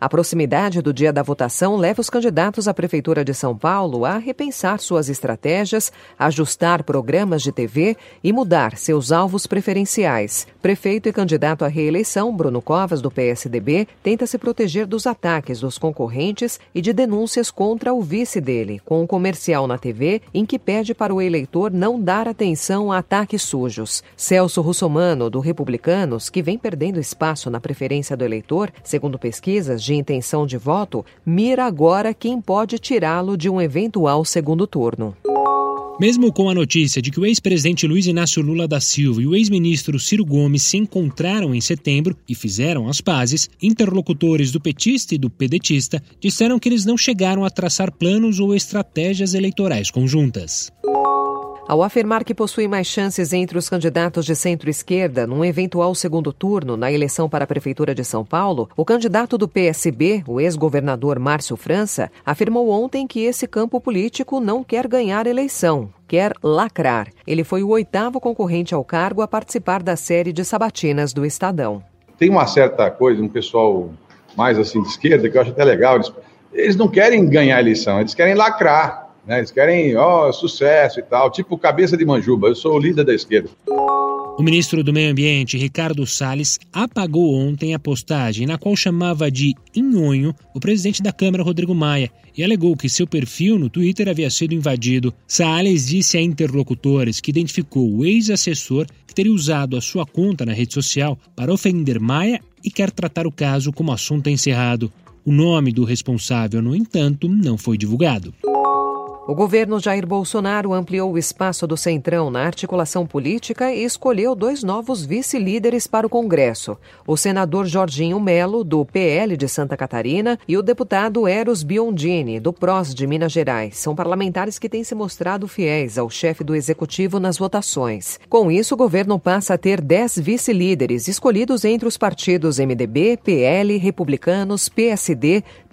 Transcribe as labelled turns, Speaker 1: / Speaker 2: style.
Speaker 1: A proximidade do dia da votação leva os candidatos à Prefeitura de São Paulo a repensar suas estratégias, ajustar programas de TV e mudar seus alvos preferenciais. Prefeito e candidato à reeleição, Bruno Covas, do PSDB, tenta se proteger dos ataques dos concorrentes e de denúncias contra o vice dele, com um comercial na TV em que pede para o eleitor não dar atenção a ataques sujos. Celso Russomano, do Republicanos, que vem perdendo espaço na preferência do eleitor, segundo pesquisas de intenção de voto, mira agora quem pode tirá-lo de um eventual segundo turno.
Speaker 2: Mesmo com a notícia de que o ex-presidente Luiz Inácio Lula da Silva e o ex-ministro Ciro Gomes se encontraram em setembro e fizeram as pazes, interlocutores do petista e do pedetista disseram que eles não chegaram a traçar planos ou estratégias eleitorais conjuntas.
Speaker 1: Ao afirmar que possui mais chances entre os candidatos de centro-esquerda num eventual segundo turno na eleição para a Prefeitura de São Paulo, o candidato do PSB, o ex-governador Márcio França, afirmou ontem que esse campo político não quer ganhar eleição, quer lacrar. Ele foi o oitavo concorrente ao cargo a participar da série de sabatinas do Estadão.
Speaker 3: Tem uma certa coisa, um pessoal mais assim de esquerda, que eu acho até legal, eles, eles não querem ganhar eleição, eles querem lacrar. Né? Eles querem, ó, sucesso e tal, tipo cabeça de manjuba. Eu sou o líder da esquerda.
Speaker 2: O ministro do Meio Ambiente, Ricardo Salles, apagou ontem a postagem na qual chamava de inhonho o presidente da Câmara, Rodrigo Maia, e alegou que seu perfil no Twitter havia sido invadido. Salles disse a interlocutores que identificou o ex-assessor que teria usado a sua conta na rede social para ofender Maia e quer tratar o caso como assunto encerrado. O nome do responsável, no entanto, não foi divulgado.
Speaker 1: O governo Jair Bolsonaro ampliou o espaço do Centrão na articulação política e escolheu dois novos vice-líderes para o Congresso: o senador Jorginho Melo, do PL de Santa Catarina, e o deputado Eros Biondini, do PROS de Minas Gerais. São parlamentares que têm se mostrado fiéis ao chefe do executivo nas votações. Com isso, o governo passa a ter dez vice-líderes escolhidos entre os partidos MDB, PL, Republicanos, PSD,